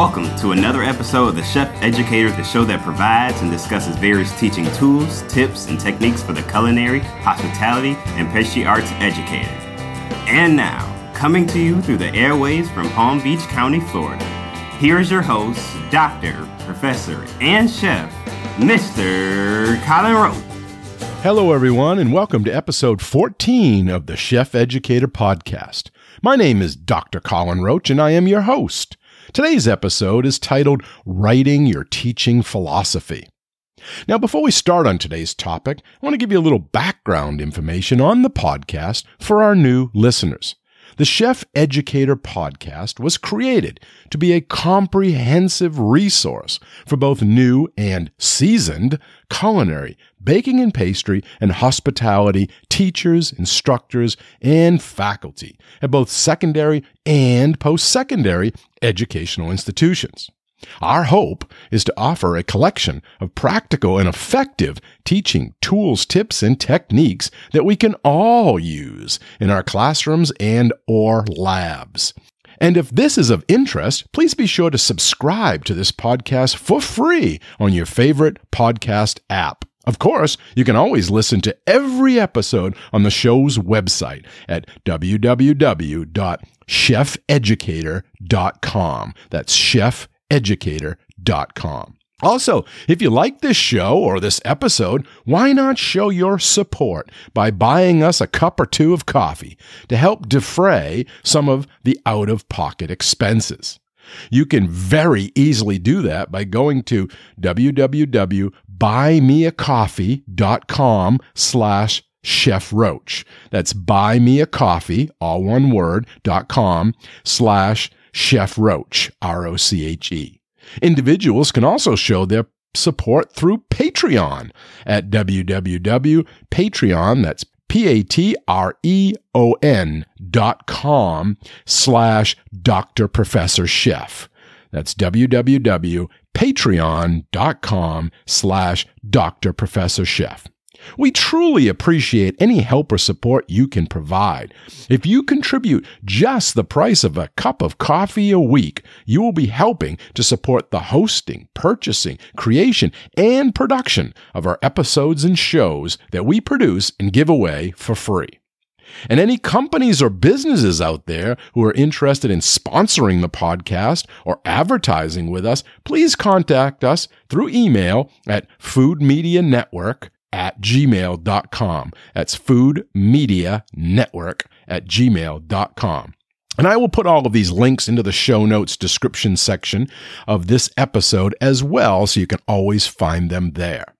Welcome to another episode of the Chef Educator, the show that provides and discusses various teaching tools, tips, and techniques for the culinary, hospitality, and pastry arts educator. And now, coming to you through the airways from Palm Beach County, Florida, here is your host, Doctor, Professor, and Chef, Mr. Colin Roche. Hello, everyone, and welcome to episode 14 of the Chef Educator Podcast. My name is Dr. Colin Roche, and I am your host. Today's episode is titled Writing Your Teaching Philosophy. Now, before we start on today's topic, I want to give you a little background information on the podcast for our new listeners. The Chef Educator podcast was created to be a comprehensive resource for both new and seasoned culinary, baking and pastry, and hospitality teachers, instructors, and faculty at both secondary and post secondary educational institutions. Our hope is to offer a collection of practical and effective teaching tools, tips, and techniques that we can all use in our classrooms and or labs. And if this is of interest, please be sure to subscribe to this podcast for free on your favorite podcast app. Of course, you can always listen to every episode on the show's website at www.chefeducator.com. That's chef educator.com. Also, if you like this show or this episode, why not show your support by buying us a cup or two of coffee to help defray some of the out of pocket expenses? You can very easily do that by going to www.buymeacoffee.com slash Chef Roche. That's buymeacoffee, all one word, dot com slash Chef Roche, R O C H E. Individuals can also show their support through Patreon at www.patreon, that's P-A-T-R-E-O-N dot com slash Dr. Professor Chef. That's www.patreon.com slash Dr. Professor Chef. We truly appreciate any help or support you can provide. If you contribute just the price of a cup of coffee a week, you will be helping to support the hosting, purchasing, creation, and production of our episodes and shows that we produce and give away for free. And any companies or businesses out there who are interested in sponsoring the podcast or advertising with us, please contact us through email at foodmedianetwork at gmail.com. That's food media network at gmail.com. And I will put all of these links into the show notes description section of this episode as well, so you can always find them there.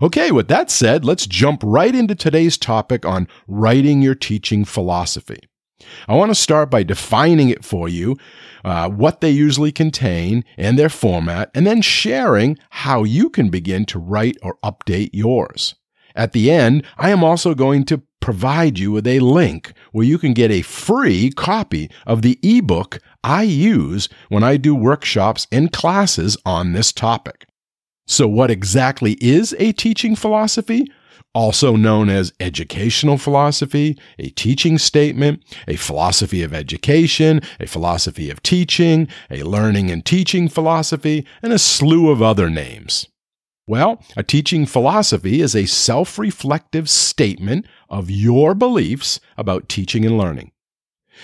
Okay, with that said, let's jump right into today's topic on writing your teaching philosophy. I want to start by defining it for you, uh, what they usually contain and their format, and then sharing how you can begin to write or update yours. At the end, I am also going to provide you with a link where you can get a free copy of the ebook I use when I do workshops and classes on this topic. So, what exactly is a teaching philosophy? Also known as educational philosophy, a teaching statement, a philosophy of education, a philosophy of teaching, a learning and teaching philosophy, and a slew of other names. Well, a teaching philosophy is a self reflective statement of your beliefs about teaching and learning.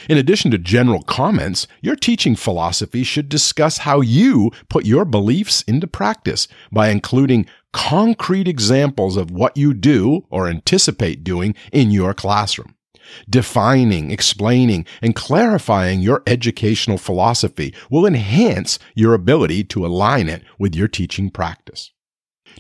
In addition to general comments, your teaching philosophy should discuss how you put your beliefs into practice by including concrete examples of what you do or anticipate doing in your classroom. Defining, explaining, and clarifying your educational philosophy will enhance your ability to align it with your teaching practice.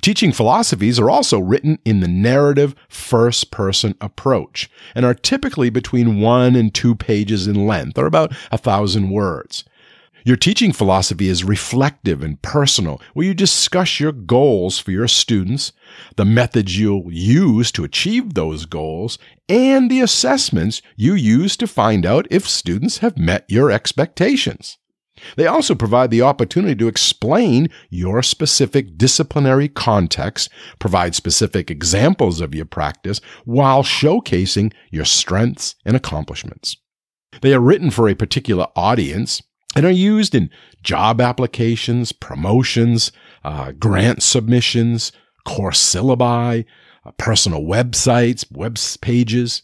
Teaching philosophies are also written in the narrative first person approach and are typically between one and two pages in length, or about a thousand words. Your teaching philosophy is reflective and personal, where you discuss your goals for your students, the methods you'll use to achieve those goals, and the assessments you use to find out if students have met your expectations. They also provide the opportunity to explain your specific disciplinary context, provide specific examples of your practice, while showcasing your strengths and accomplishments. They are written for a particular audience and are used in job applications, promotions, uh, grant submissions, course syllabi, uh, personal websites, web pages.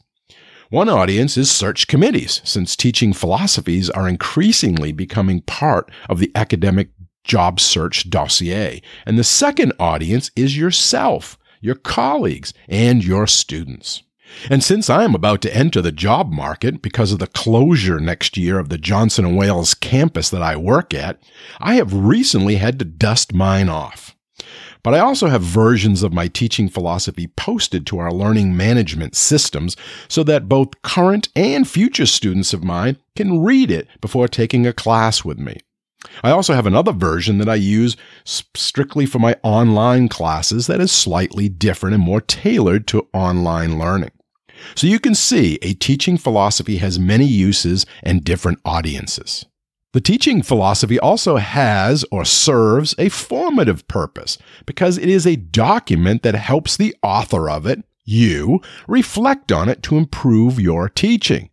One audience is search committees, since teaching philosophies are increasingly becoming part of the academic job search dossier. And the second audience is yourself, your colleagues, and your students. And since I am about to enter the job market because of the closure next year of the Johnson & Wales campus that I work at, I have recently had to dust mine off. But I also have versions of my teaching philosophy posted to our learning management systems so that both current and future students of mine can read it before taking a class with me. I also have another version that I use strictly for my online classes that is slightly different and more tailored to online learning. So you can see a teaching philosophy has many uses and different audiences. The teaching philosophy also has or serves a formative purpose because it is a document that helps the author of it, you, reflect on it to improve your teaching.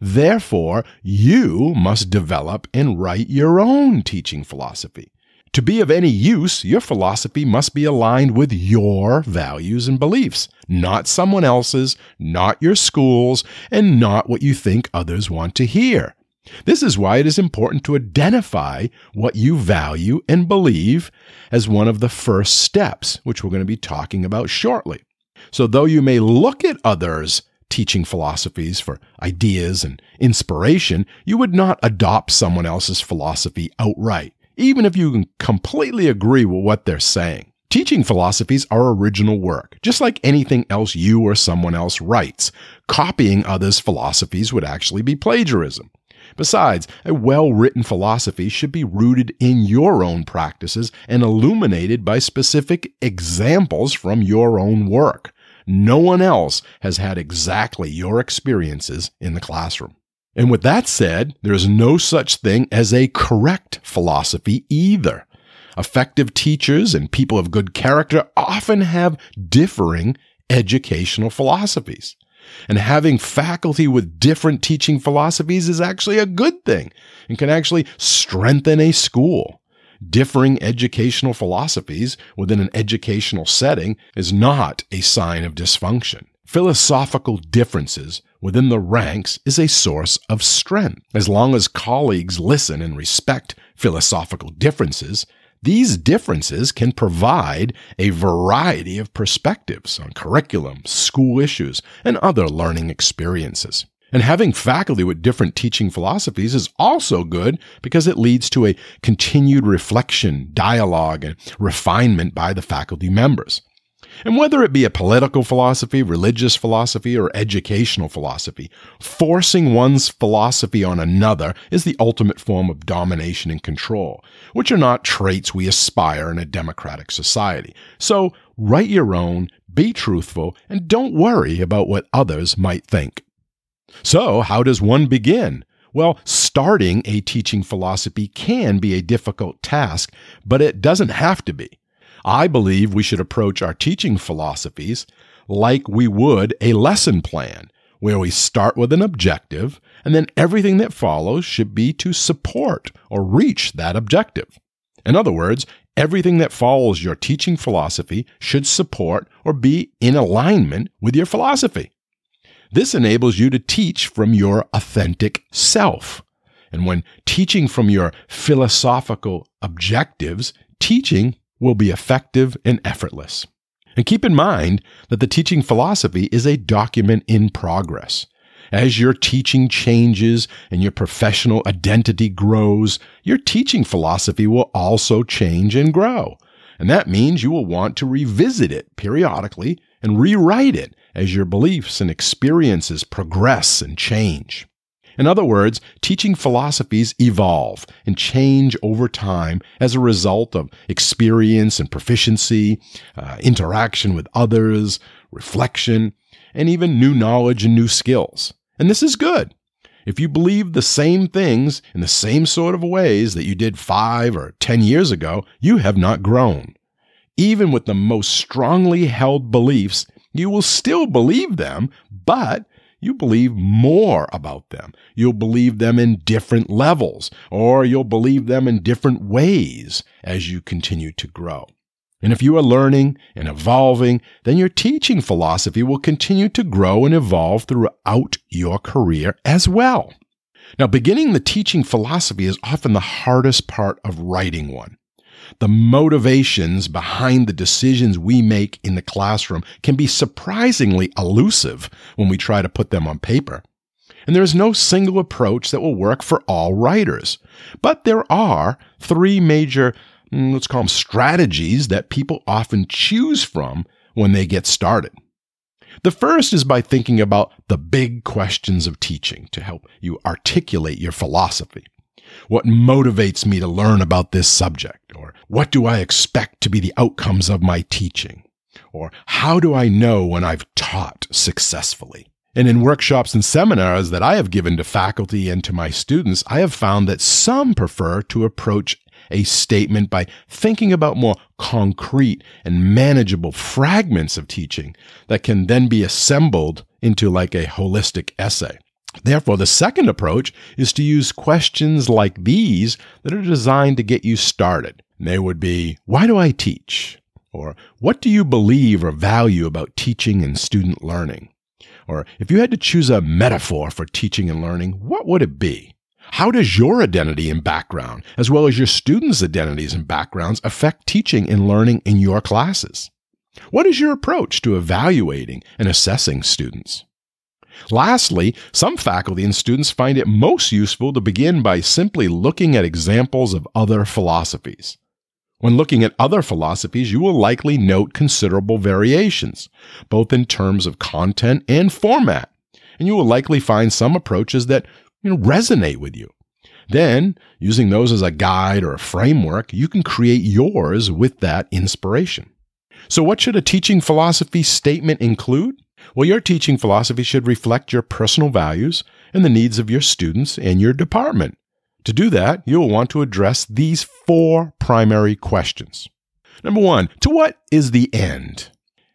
Therefore, you must develop and write your own teaching philosophy. To be of any use, your philosophy must be aligned with your values and beliefs, not someone else's, not your school's, and not what you think others want to hear. This is why it is important to identify what you value and believe as one of the first steps, which we're going to be talking about shortly. So, though you may look at others' teaching philosophies for ideas and inspiration, you would not adopt someone else's philosophy outright, even if you completely agree with what they're saying. Teaching philosophies are original work, just like anything else you or someone else writes. Copying others' philosophies would actually be plagiarism. Besides, a well written philosophy should be rooted in your own practices and illuminated by specific examples from your own work. No one else has had exactly your experiences in the classroom. And with that said, there is no such thing as a correct philosophy either. Effective teachers and people of good character often have differing educational philosophies. And having faculty with different teaching philosophies is actually a good thing and can actually strengthen a school. Differing educational philosophies within an educational setting is not a sign of dysfunction. Philosophical differences within the ranks is a source of strength. As long as colleagues listen and respect philosophical differences, these differences can provide a variety of perspectives on curriculum, school issues, and other learning experiences. And having faculty with different teaching philosophies is also good because it leads to a continued reflection, dialogue, and refinement by the faculty members. And whether it be a political philosophy, religious philosophy, or educational philosophy, forcing one's philosophy on another is the ultimate form of domination and control, which are not traits we aspire in a democratic society. So write your own, be truthful, and don't worry about what others might think. So, how does one begin? Well, starting a teaching philosophy can be a difficult task, but it doesn't have to be. I believe we should approach our teaching philosophies like we would a lesson plan, where we start with an objective, and then everything that follows should be to support or reach that objective. In other words, everything that follows your teaching philosophy should support or be in alignment with your philosophy. This enables you to teach from your authentic self. And when teaching from your philosophical objectives, teaching will be effective and effortless. And keep in mind that the teaching philosophy is a document in progress. As your teaching changes and your professional identity grows, your teaching philosophy will also change and grow. And that means you will want to revisit it periodically and rewrite it as your beliefs and experiences progress and change. In other words, teaching philosophies evolve and change over time as a result of experience and proficiency, uh, interaction with others, reflection, and even new knowledge and new skills. And this is good. If you believe the same things in the same sort of ways that you did five or ten years ago, you have not grown. Even with the most strongly held beliefs, you will still believe them, but you believe more about them. You'll believe them in different levels, or you'll believe them in different ways as you continue to grow. And if you are learning and evolving, then your teaching philosophy will continue to grow and evolve throughout your career as well. Now, beginning the teaching philosophy is often the hardest part of writing one. The motivations behind the decisions we make in the classroom can be surprisingly elusive when we try to put them on paper. And there is no single approach that will work for all writers. But there are three major, mm, let's call them strategies that people often choose from when they get started. The first is by thinking about the big questions of teaching to help you articulate your philosophy. What motivates me to learn about this subject? Or what do I expect to be the outcomes of my teaching? Or how do I know when I've taught successfully? And in workshops and seminars that I have given to faculty and to my students, I have found that some prefer to approach a statement by thinking about more concrete and manageable fragments of teaching that can then be assembled into like a holistic essay. Therefore, the second approach is to use questions like these that are designed to get you started. They would be, why do I teach? Or what do you believe or value about teaching and student learning? Or if you had to choose a metaphor for teaching and learning, what would it be? How does your identity and background, as well as your students' identities and backgrounds, affect teaching and learning in your classes? What is your approach to evaluating and assessing students? Lastly, some faculty and students find it most useful to begin by simply looking at examples of other philosophies. When looking at other philosophies, you will likely note considerable variations, both in terms of content and format, and you will likely find some approaches that you know, resonate with you. Then, using those as a guide or a framework, you can create yours with that inspiration. So, what should a teaching philosophy statement include? Well, your teaching philosophy should reflect your personal values and the needs of your students and your department. To do that, you'll want to address these four primary questions. Number one, to what is the end?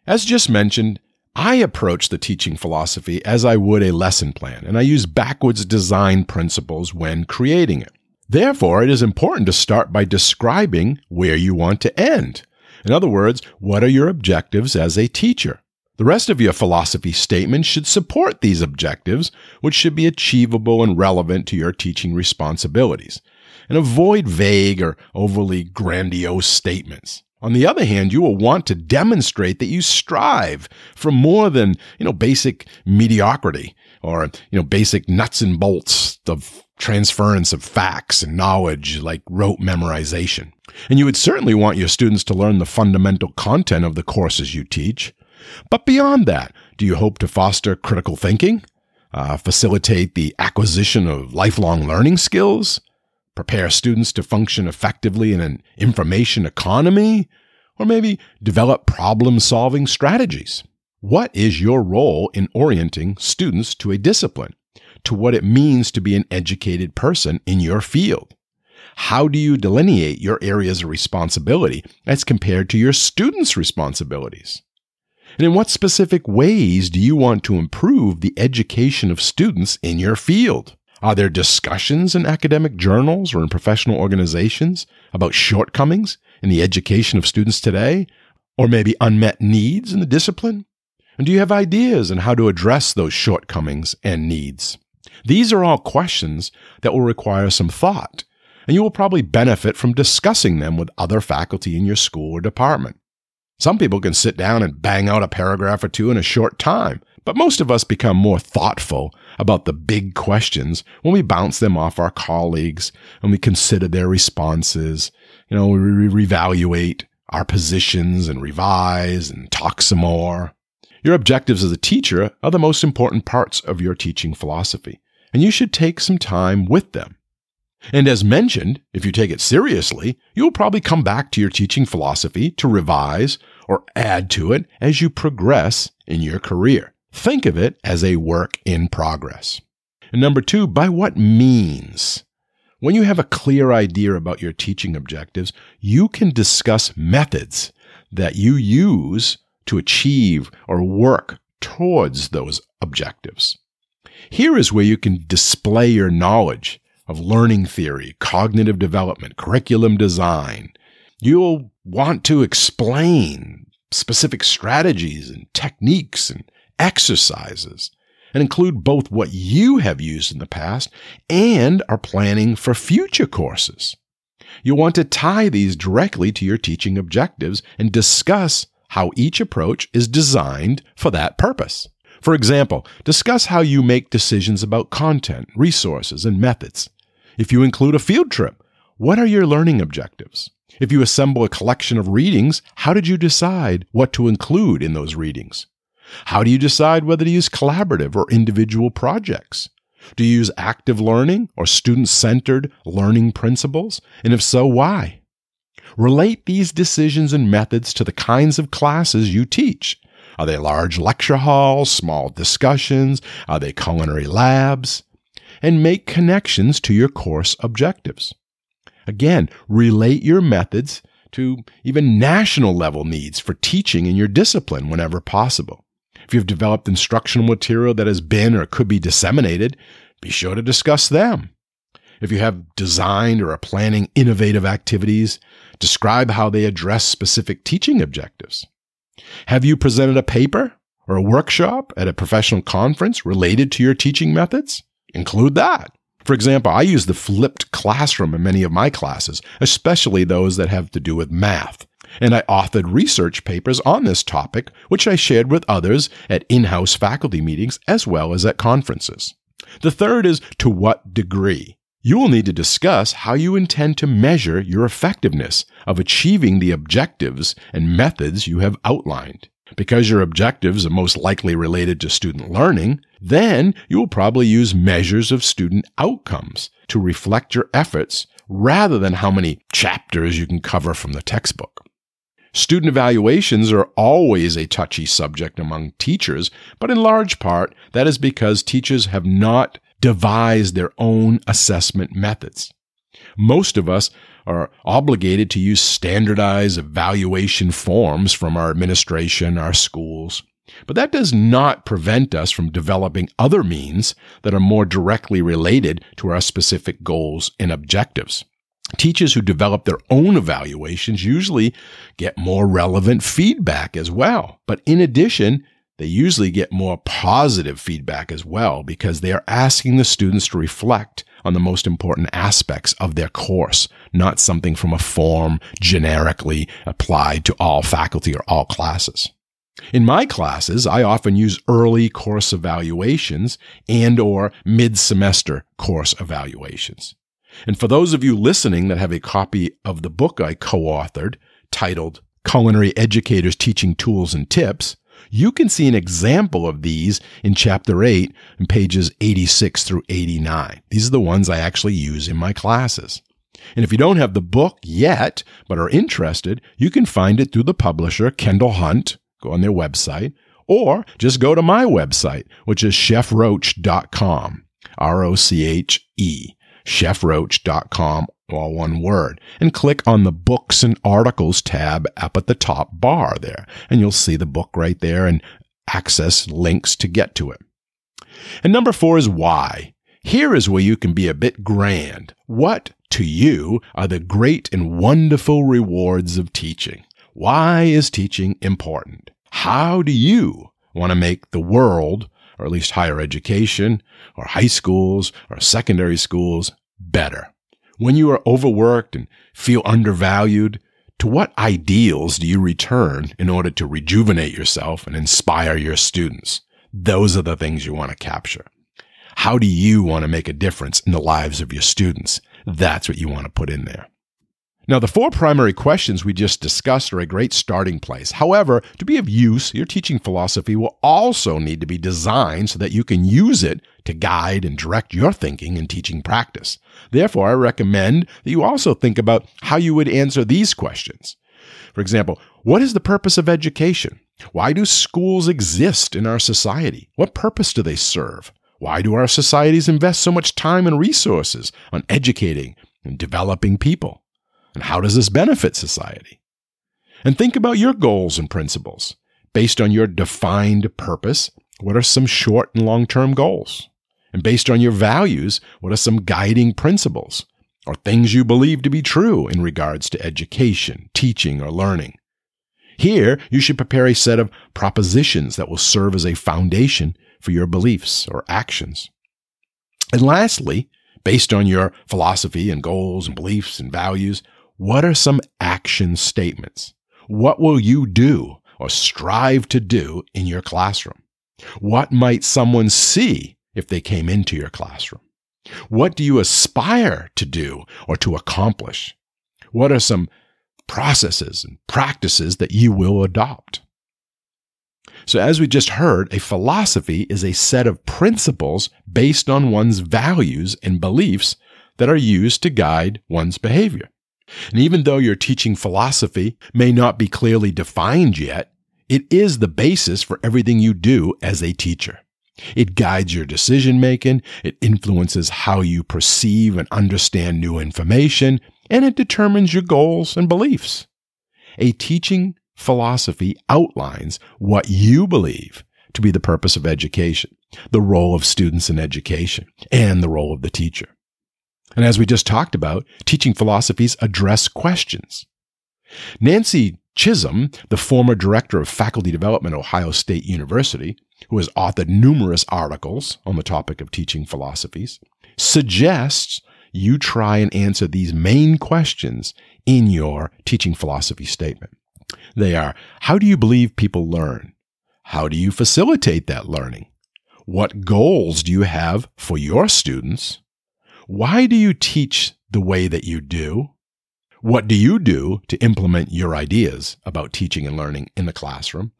As just mentioned, I approach the teaching philosophy as I would a lesson plan, and I use backwards design principles when creating it. Therefore, it is important to start by describing where you want to end. In other words, what are your objectives as a teacher? The rest of your philosophy statement should support these objectives, which should be achievable and relevant to your teaching responsibilities. And avoid vague or overly grandiose statements. On the other hand, you will want to demonstrate that you strive for more than, you know, basic mediocrity or, you know, basic nuts and bolts of transference of facts and knowledge like rote memorization. And you would certainly want your students to learn the fundamental content of the courses you teach. But beyond that, do you hope to foster critical thinking, uh, facilitate the acquisition of lifelong learning skills, prepare students to function effectively in an information economy, or maybe develop problem solving strategies? What is your role in orienting students to a discipline, to what it means to be an educated person in your field? How do you delineate your areas of responsibility as compared to your students' responsibilities? And in what specific ways do you want to improve the education of students in your field? Are there discussions in academic journals or in professional organizations about shortcomings in the education of students today? Or maybe unmet needs in the discipline? And do you have ideas on how to address those shortcomings and needs? These are all questions that will require some thought, and you will probably benefit from discussing them with other faculty in your school or department. Some people can sit down and bang out a paragraph or two in a short time, but most of us become more thoughtful about the big questions when we bounce them off our colleagues and we consider their responses. You know, we reevaluate our positions and revise and talk some more. Your objectives as a teacher are the most important parts of your teaching philosophy, and you should take some time with them. And as mentioned, if you take it seriously, you'll probably come back to your teaching philosophy to revise or add to it as you progress in your career. Think of it as a work in progress. And number two, by what means? When you have a clear idea about your teaching objectives, you can discuss methods that you use to achieve or work towards those objectives. Here is where you can display your knowledge of learning theory, cognitive development, curriculum design. You'll want to explain specific strategies and techniques and exercises and include both what you have used in the past and are planning for future courses. You'll want to tie these directly to your teaching objectives and discuss how each approach is designed for that purpose. For example, discuss how you make decisions about content, resources, and methods. If you include a field trip, what are your learning objectives? If you assemble a collection of readings, how did you decide what to include in those readings? How do you decide whether to use collaborative or individual projects? Do you use active learning or student centered learning principles? And if so, why? Relate these decisions and methods to the kinds of classes you teach. Are they large lecture halls, small discussions? Are they culinary labs? And make connections to your course objectives. Again, relate your methods to even national level needs for teaching in your discipline whenever possible. If you've developed instructional material that has been or could be disseminated, be sure to discuss them. If you have designed or are planning innovative activities, describe how they address specific teaching objectives. Have you presented a paper or a workshop at a professional conference related to your teaching methods? Include that. For example, I use the flipped classroom in many of my classes, especially those that have to do with math and I authored research papers on this topic, which I shared with others at in house faculty meetings as well as at conferences. The third is to what degree? You will need to discuss how you intend to measure your effectiveness of achieving the objectives and methods you have outlined. Because your objectives are most likely related to student learning, then you will probably use measures of student outcomes to reflect your efforts rather than how many chapters you can cover from the textbook. Student evaluations are always a touchy subject among teachers, but in large part, that is because teachers have not devised their own assessment methods. Most of us are obligated to use standardized evaluation forms from our administration, our schools. But that does not prevent us from developing other means that are more directly related to our specific goals and objectives. Teachers who develop their own evaluations usually get more relevant feedback as well. But in addition, they usually get more positive feedback as well because they are asking the students to reflect on the most important aspects of their course, not something from a form generically applied to all faculty or all classes. In my classes, I often use early course evaluations and or mid-semester course evaluations. And for those of you listening that have a copy of the book I co-authored titled Culinary Educators Teaching Tools and Tips, you can see an example of these in chapter 8 in pages 86 through 89. These are the ones I actually use in my classes. And if you don't have the book yet, but are interested, you can find it through the publisher, Kendall Hunt. Go on their website, or just go to my website, which is chefroche.com. R O C H E chefroche.com, all one word, and click on the books and articles tab up at the top bar there, and you'll see the book right there and access links to get to it. And number four is why. Here is where you can be a bit grand. What, to you, are the great and wonderful rewards of teaching? Why is teaching important? How do you want to make the world or at least higher education, or high schools, or secondary schools, better. When you are overworked and feel undervalued, to what ideals do you return in order to rejuvenate yourself and inspire your students? Those are the things you want to capture. How do you want to make a difference in the lives of your students? That's what you want to put in there. Now, the four primary questions we just discussed are a great starting place. However, to be of use, your teaching philosophy will also need to be designed so that you can use it to guide and direct your thinking and teaching practice. Therefore, I recommend that you also think about how you would answer these questions. For example, what is the purpose of education? Why do schools exist in our society? What purpose do they serve? Why do our societies invest so much time and resources on educating and developing people? And how does this benefit society? And think about your goals and principles. Based on your defined purpose, what are some short and long term goals? And based on your values, what are some guiding principles or things you believe to be true in regards to education, teaching, or learning? Here, you should prepare a set of propositions that will serve as a foundation for your beliefs or actions. And lastly, based on your philosophy and goals and beliefs and values, what are some action statements? What will you do or strive to do in your classroom? What might someone see if they came into your classroom? What do you aspire to do or to accomplish? What are some processes and practices that you will adopt? So, as we just heard, a philosophy is a set of principles based on one's values and beliefs that are used to guide one's behavior. And even though your teaching philosophy may not be clearly defined yet, it is the basis for everything you do as a teacher. It guides your decision making, it influences how you perceive and understand new information, and it determines your goals and beliefs. A teaching philosophy outlines what you believe to be the purpose of education, the role of students in education, and the role of the teacher. And as we just talked about, teaching philosophies address questions. Nancy Chism, the former director of faculty development at Ohio State University, who has authored numerous articles on the topic of teaching philosophies, suggests you try and answer these main questions in your teaching philosophy statement. They are How do you believe people learn? How do you facilitate that learning? What goals do you have for your students? Why do you teach the way that you do? What do you do to implement your ideas about teaching and learning in the classroom?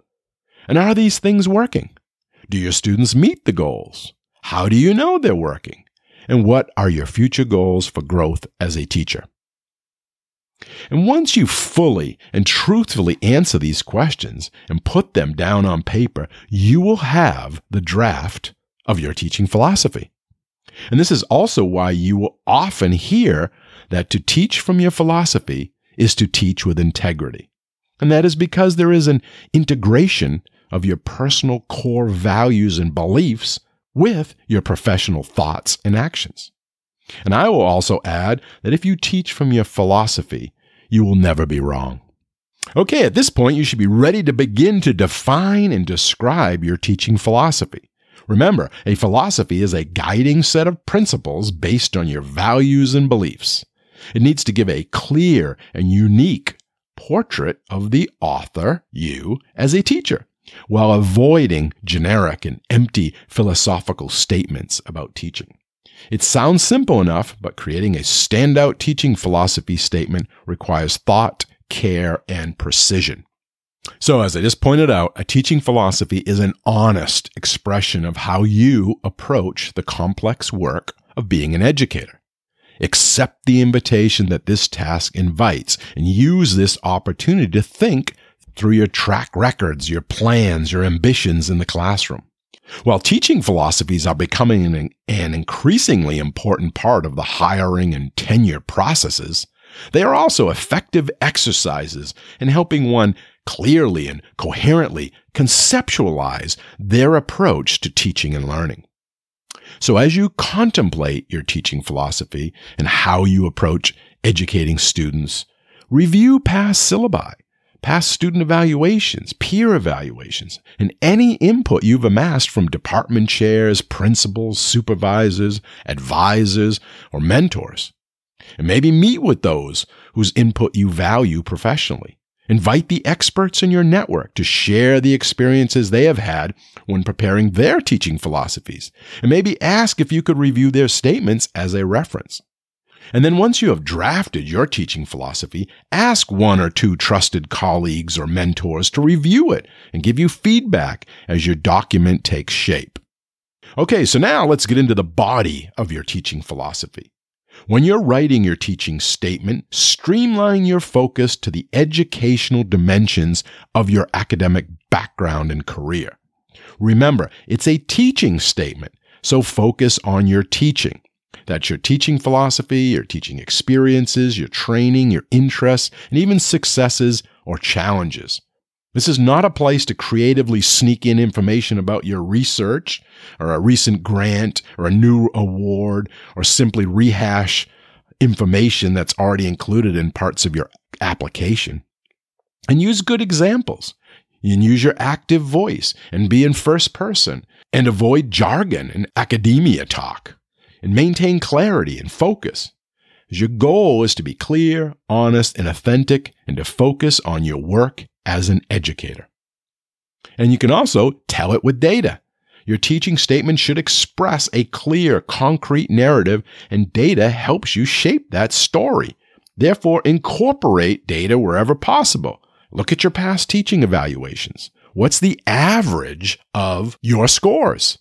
And are these things working? Do your students meet the goals? How do you know they're working? And what are your future goals for growth as a teacher? And once you fully and truthfully answer these questions and put them down on paper, you will have the draft of your teaching philosophy. And this is also why you will often hear that to teach from your philosophy is to teach with integrity. And that is because there is an integration of your personal core values and beliefs with your professional thoughts and actions. And I will also add that if you teach from your philosophy, you will never be wrong. Okay, at this point, you should be ready to begin to define and describe your teaching philosophy. Remember, a philosophy is a guiding set of principles based on your values and beliefs. It needs to give a clear and unique portrait of the author, you, as a teacher, while avoiding generic and empty philosophical statements about teaching. It sounds simple enough, but creating a standout teaching philosophy statement requires thought, care, and precision. So, as I just pointed out, a teaching philosophy is an honest expression of how you approach the complex work of being an educator. Accept the invitation that this task invites and use this opportunity to think through your track records, your plans, your ambitions in the classroom. While teaching philosophies are becoming an, increasingly important part of the hiring and tenure processes, they are also effective exercises in helping one clearly and coherently conceptualize their approach to teaching and learning. So as you contemplate your teaching philosophy and how you approach educating students, review past syllabi past student evaluations, peer evaluations, and any input you've amassed from department chairs, principals, supervisors, advisors, or mentors. And maybe meet with those whose input you value professionally. Invite the experts in your network to share the experiences they have had when preparing their teaching philosophies, and maybe ask if you could review their statements as a reference. And then once you have drafted your teaching philosophy, ask one or two trusted colleagues or mentors to review it and give you feedback as your document takes shape. Okay, so now let's get into the body of your teaching philosophy. When you're writing your teaching statement, streamline your focus to the educational dimensions of your academic background and career. Remember, it's a teaching statement, so focus on your teaching. That's your teaching philosophy, your teaching experiences, your training, your interests, and even successes or challenges. This is not a place to creatively sneak in information about your research or a recent grant or a new award or simply rehash information that's already included in parts of your application. And use good examples. And use your active voice and be in first person and avoid jargon and academia talk and maintain clarity and focus. Your goal is to be clear, honest, and authentic and to focus on your work as an educator. And you can also tell it with data. Your teaching statement should express a clear, concrete narrative, and data helps you shape that story. Therefore, incorporate data wherever possible. Look at your past teaching evaluations. What's the average of your scores?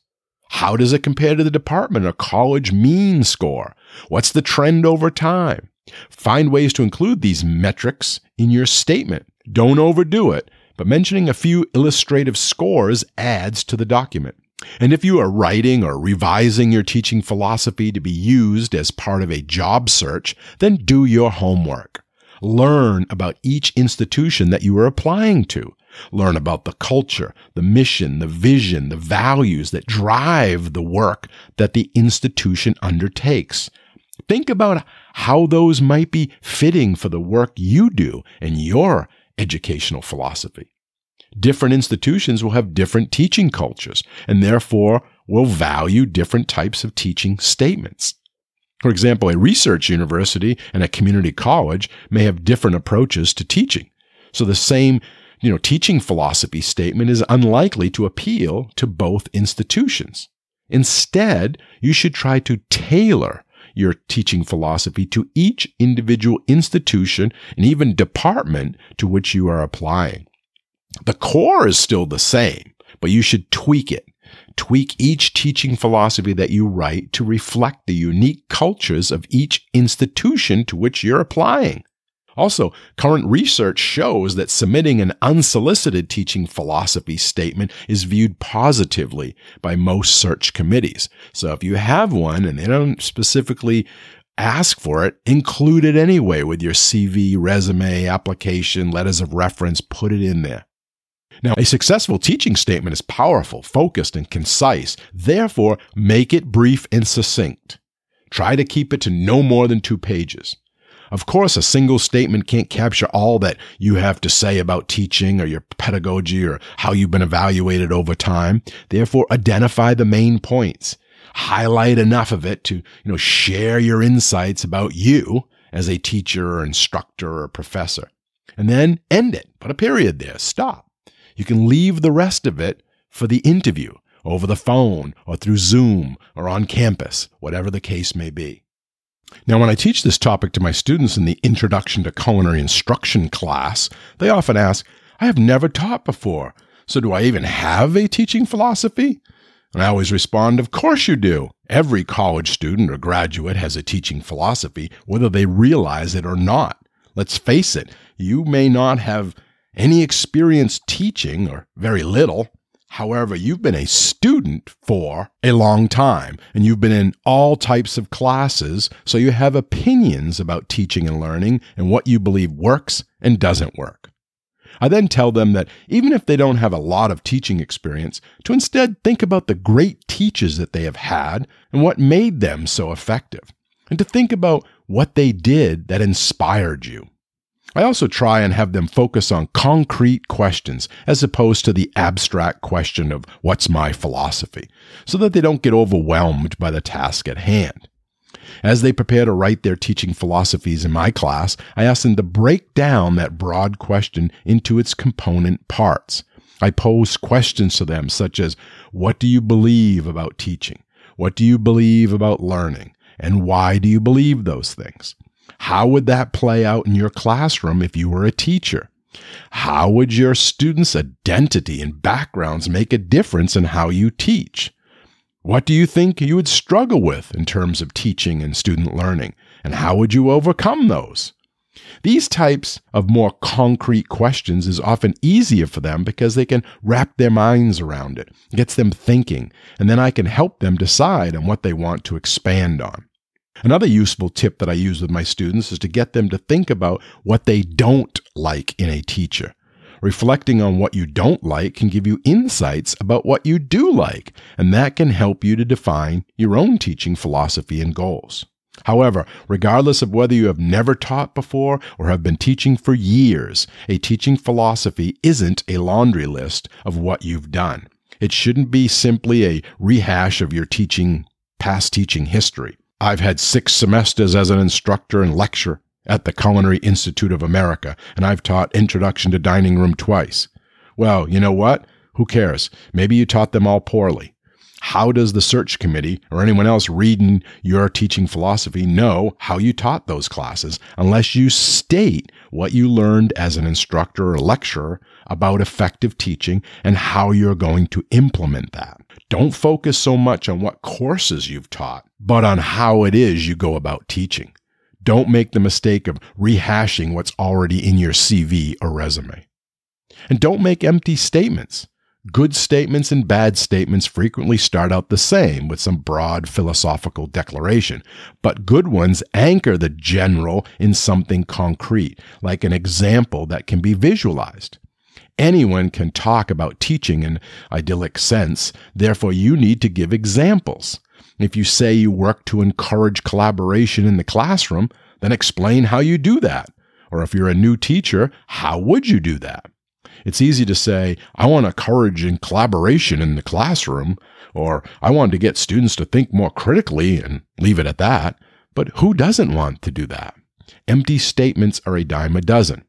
How does it compare to the department or college mean score? What's the trend over time? Find ways to include these metrics in your statement. Don't overdo it, but mentioning a few illustrative scores adds to the document. And if you are writing or revising your teaching philosophy to be used as part of a job search, then do your homework. Learn about each institution that you are applying to. Learn about the culture, the mission, the vision, the values that drive the work that the institution undertakes. Think about how those might be fitting for the work you do and your educational philosophy. Different institutions will have different teaching cultures and therefore will value different types of teaching statements. For example, a research university and a community college may have different approaches to teaching. So the same you know, teaching philosophy statement is unlikely to appeal to both institutions. Instead, you should try to tailor your teaching philosophy to each individual institution and even department to which you are applying. The core is still the same, but you should tweak it. Tweak each teaching philosophy that you write to reflect the unique cultures of each institution to which you're applying. Also, current research shows that submitting an unsolicited teaching philosophy statement is viewed positively by most search committees. So if you have one and they don't specifically ask for it, include it anyway with your CV, resume, application, letters of reference, put it in there. Now, a successful teaching statement is powerful, focused, and concise. Therefore, make it brief and succinct. Try to keep it to no more than two pages. Of course, a single statement can't capture all that you have to say about teaching or your pedagogy or how you've been evaluated over time. Therefore, identify the main points. Highlight enough of it to, you know, share your insights about you as a teacher or instructor or professor. And then end it. Put a period there. Stop. You can leave the rest of it for the interview over the phone or through Zoom or on campus, whatever the case may be. Now, when I teach this topic to my students in the Introduction to Culinary Instruction class, they often ask, I have never taught before, so do I even have a teaching philosophy? And I always respond, Of course you do. Every college student or graduate has a teaching philosophy, whether they realize it or not. Let's face it, you may not have any experience teaching, or very little, However, you've been a student for a long time and you've been in all types of classes, so you have opinions about teaching and learning and what you believe works and doesn't work. I then tell them that even if they don't have a lot of teaching experience, to instead think about the great teachers that they have had and what made them so effective, and to think about what they did that inspired you. I also try and have them focus on concrete questions as opposed to the abstract question of what's my philosophy, so that they don't get overwhelmed by the task at hand. As they prepare to write their teaching philosophies in my class, I ask them to break down that broad question into its component parts. I pose questions to them such as, what do you believe about teaching? What do you believe about learning? And why do you believe those things? How would that play out in your classroom if you were a teacher? How would your students' identity and backgrounds make a difference in how you teach? What do you think you would struggle with in terms of teaching and student learning? And how would you overcome those? These types of more concrete questions is often easier for them because they can wrap their minds around it, gets them thinking, and then I can help them decide on what they want to expand on. Another useful tip that I use with my students is to get them to think about what they don't like in a teacher. Reflecting on what you don't like can give you insights about what you do like, and that can help you to define your own teaching philosophy and goals. However, regardless of whether you have never taught before or have been teaching for years, a teaching philosophy isn't a laundry list of what you've done. It shouldn't be simply a rehash of your teaching, past teaching history. I've had six semesters as an instructor and lecturer at the Culinary Institute of America, and I've taught Introduction to Dining Room twice. Well, you know what? Who cares? Maybe you taught them all poorly. How does the search committee or anyone else reading your teaching philosophy know how you taught those classes unless you state what you learned as an instructor or lecturer about effective teaching and how you're going to implement that? Don't focus so much on what courses you've taught, but on how it is you go about teaching. Don't make the mistake of rehashing what's already in your CV or resume. And don't make empty statements. Good statements and bad statements frequently start out the same with some broad philosophical declaration, but good ones anchor the general in something concrete, like an example that can be visualized. Anyone can talk about teaching in idyllic sense, therefore you need to give examples. If you say you work to encourage collaboration in the classroom, then explain how you do that. Or if you're a new teacher, how would you do that? It's easy to say, I want to encourage in collaboration in the classroom, or I want to get students to think more critically and leave it at that. But who doesn't want to do that? Empty statements are a dime a dozen.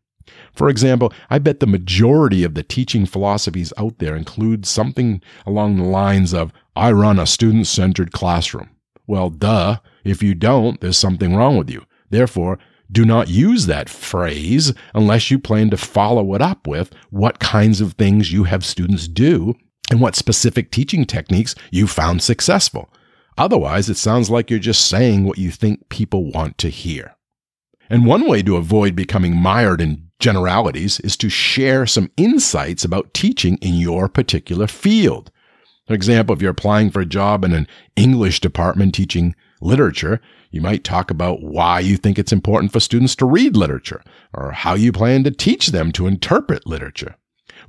For example, I bet the majority of the teaching philosophies out there include something along the lines of, I run a student centered classroom. Well, duh. If you don't, there's something wrong with you. Therefore, do not use that phrase unless you plan to follow it up with what kinds of things you have students do and what specific teaching techniques you found successful. Otherwise, it sounds like you're just saying what you think people want to hear. And one way to avoid becoming mired in generalities is to share some insights about teaching in your particular field. For example, if you're applying for a job in an English department teaching literature, you might talk about why you think it's important for students to read literature or how you plan to teach them to interpret literature.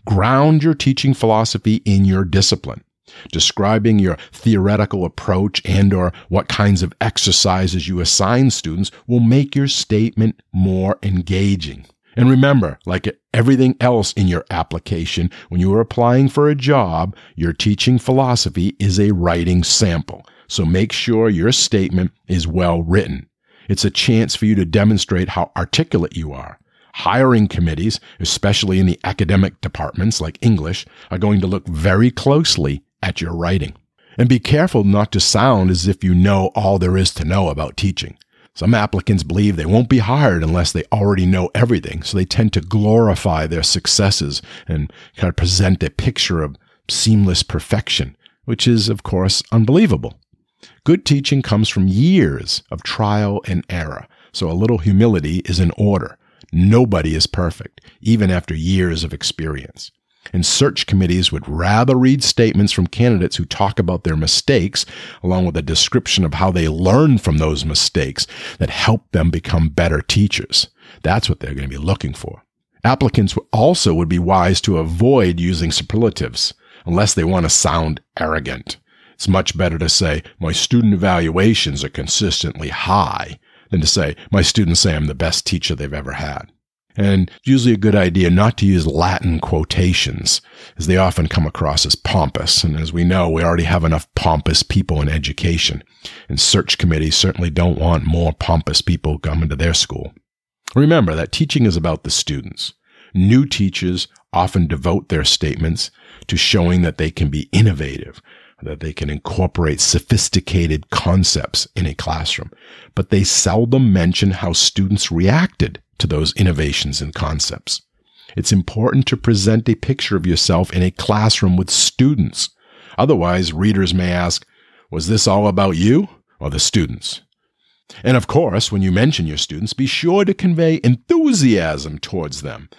Ground your teaching philosophy in your discipline. Describing your theoretical approach and or what kinds of exercises you assign students will make your statement more engaging. And remember, like everything else in your application, when you are applying for a job, your teaching philosophy is a writing sample. So make sure your statement is well written. It's a chance for you to demonstrate how articulate you are. Hiring committees, especially in the academic departments like English, are going to look very closely at your writing. And be careful not to sound as if you know all there is to know about teaching. Some applicants believe they won't be hired unless they already know everything, so they tend to glorify their successes and kind of present a picture of seamless perfection, which is, of course, unbelievable. Good teaching comes from years of trial and error, so a little humility is in order. Nobody is perfect, even after years of experience. And search committees would rather read statements from candidates who talk about their mistakes, along with a description of how they learned from those mistakes that help them become better teachers. That's what they're going to be looking for. Applicants also would be wise to avoid using superlatives unless they want to sound arrogant. It's much better to say, my student evaluations are consistently high than to say, my students say I'm the best teacher they've ever had. And usually a good idea not to use Latin quotations, as they often come across as pompous. And as we know, we already have enough pompous people in education. And search committees certainly don't want more pompous people coming to their school. Remember that teaching is about the students. New teachers often devote their statements to showing that they can be innovative, that they can incorporate sophisticated concepts in a classroom, but they seldom mention how students reacted to those innovations and concepts. It's important to present a picture of yourself in a classroom with students. Otherwise, readers may ask, was this all about you or the students? And of course, when you mention your students, be sure to convey enthusiasm towards them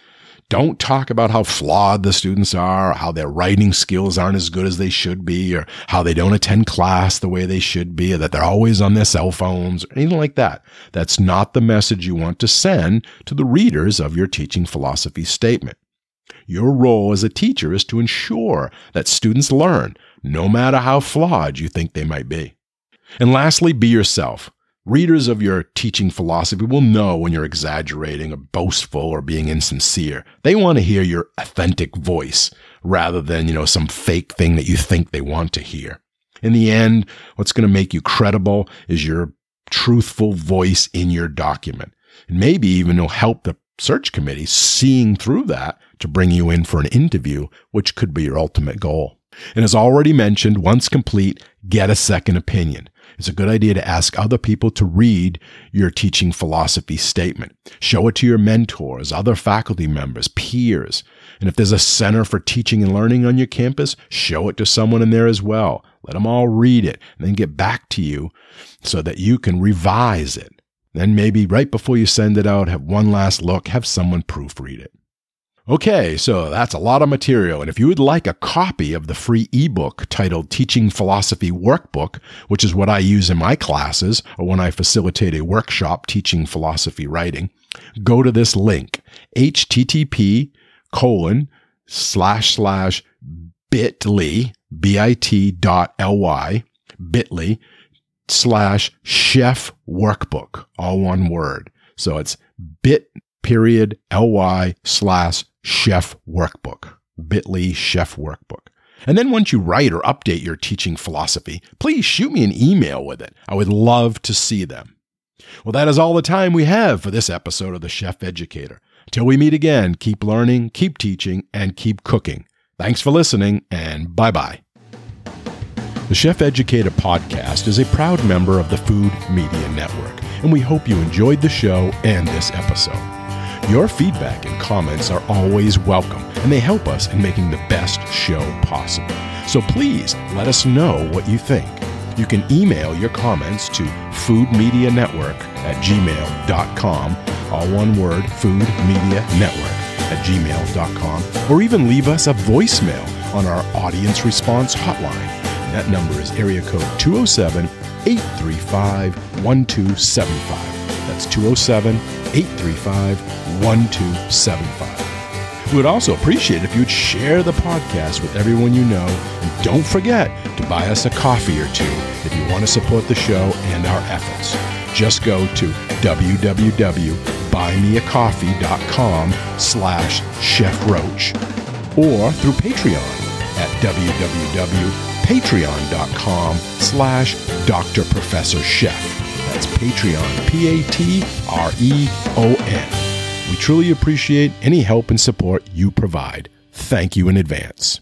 don't talk about how flawed the students are, how their writing skills aren't as good as they should be, or how they don't attend class the way they should be, or that they're always on their cell phones, or anything like that. That's not the message you want to send to the readers of your teaching philosophy statement. Your role as a teacher is to ensure that students learn, no matter how flawed you think they might be. And lastly, be yourself. Readers of your teaching philosophy will know when you're exaggerating or boastful or being insincere. They want to hear your authentic voice rather than, you know, some fake thing that you think they want to hear. In the end, what's going to make you credible is your truthful voice in your document. And maybe even will help the search committee seeing through that to bring you in for an interview, which could be your ultimate goal. And as already mentioned, once complete, get a second opinion. It's a good idea to ask other people to read your teaching philosophy statement. Show it to your mentors, other faculty members, peers. And if there's a center for teaching and learning on your campus, show it to someone in there as well. Let them all read it and then get back to you so that you can revise it. Then maybe right before you send it out, have one last look, have someone proofread it. Okay, so that's a lot of material. And if you would like a copy of the free ebook titled Teaching Philosophy Workbook, which is what I use in my classes or when I facilitate a workshop teaching philosophy writing, go to this link, http colon slash slash bit.ly, bit dot ly, bit.ly slash chef workbook, all one word. So it's bit period ly slash chef workbook, bit.ly chef workbook. And then once you write or update your teaching philosophy, please shoot me an email with it. I would love to see them. Well, that is all the time we have for this episode of The Chef Educator. Till we meet again, keep learning, keep teaching, and keep cooking. Thanks for listening, and bye bye. The Chef Educator podcast is a proud member of the Food Media Network, and we hope you enjoyed the show and this episode. Your feedback and comments are always welcome, and they help us in making the best show possible. So please let us know what you think. You can email your comments to foodmedianetwork at gmail.com, all one word, Food Media Network at gmail.com, or even leave us a voicemail on our audience response hotline. That number is area code 207 835 1275. That's 207 835 1275. We would also appreciate if you'd share the podcast with everyone you know. And don't forget to buy us a coffee or two if you want to support the show and our efforts. Just go to www.buymeacoffee.com slash Chef Roche or through Patreon at www.patreon.com slash Dr. Professor Chef. That's Patreon, P A T R E O N. We truly appreciate any help and support you provide. Thank you in advance.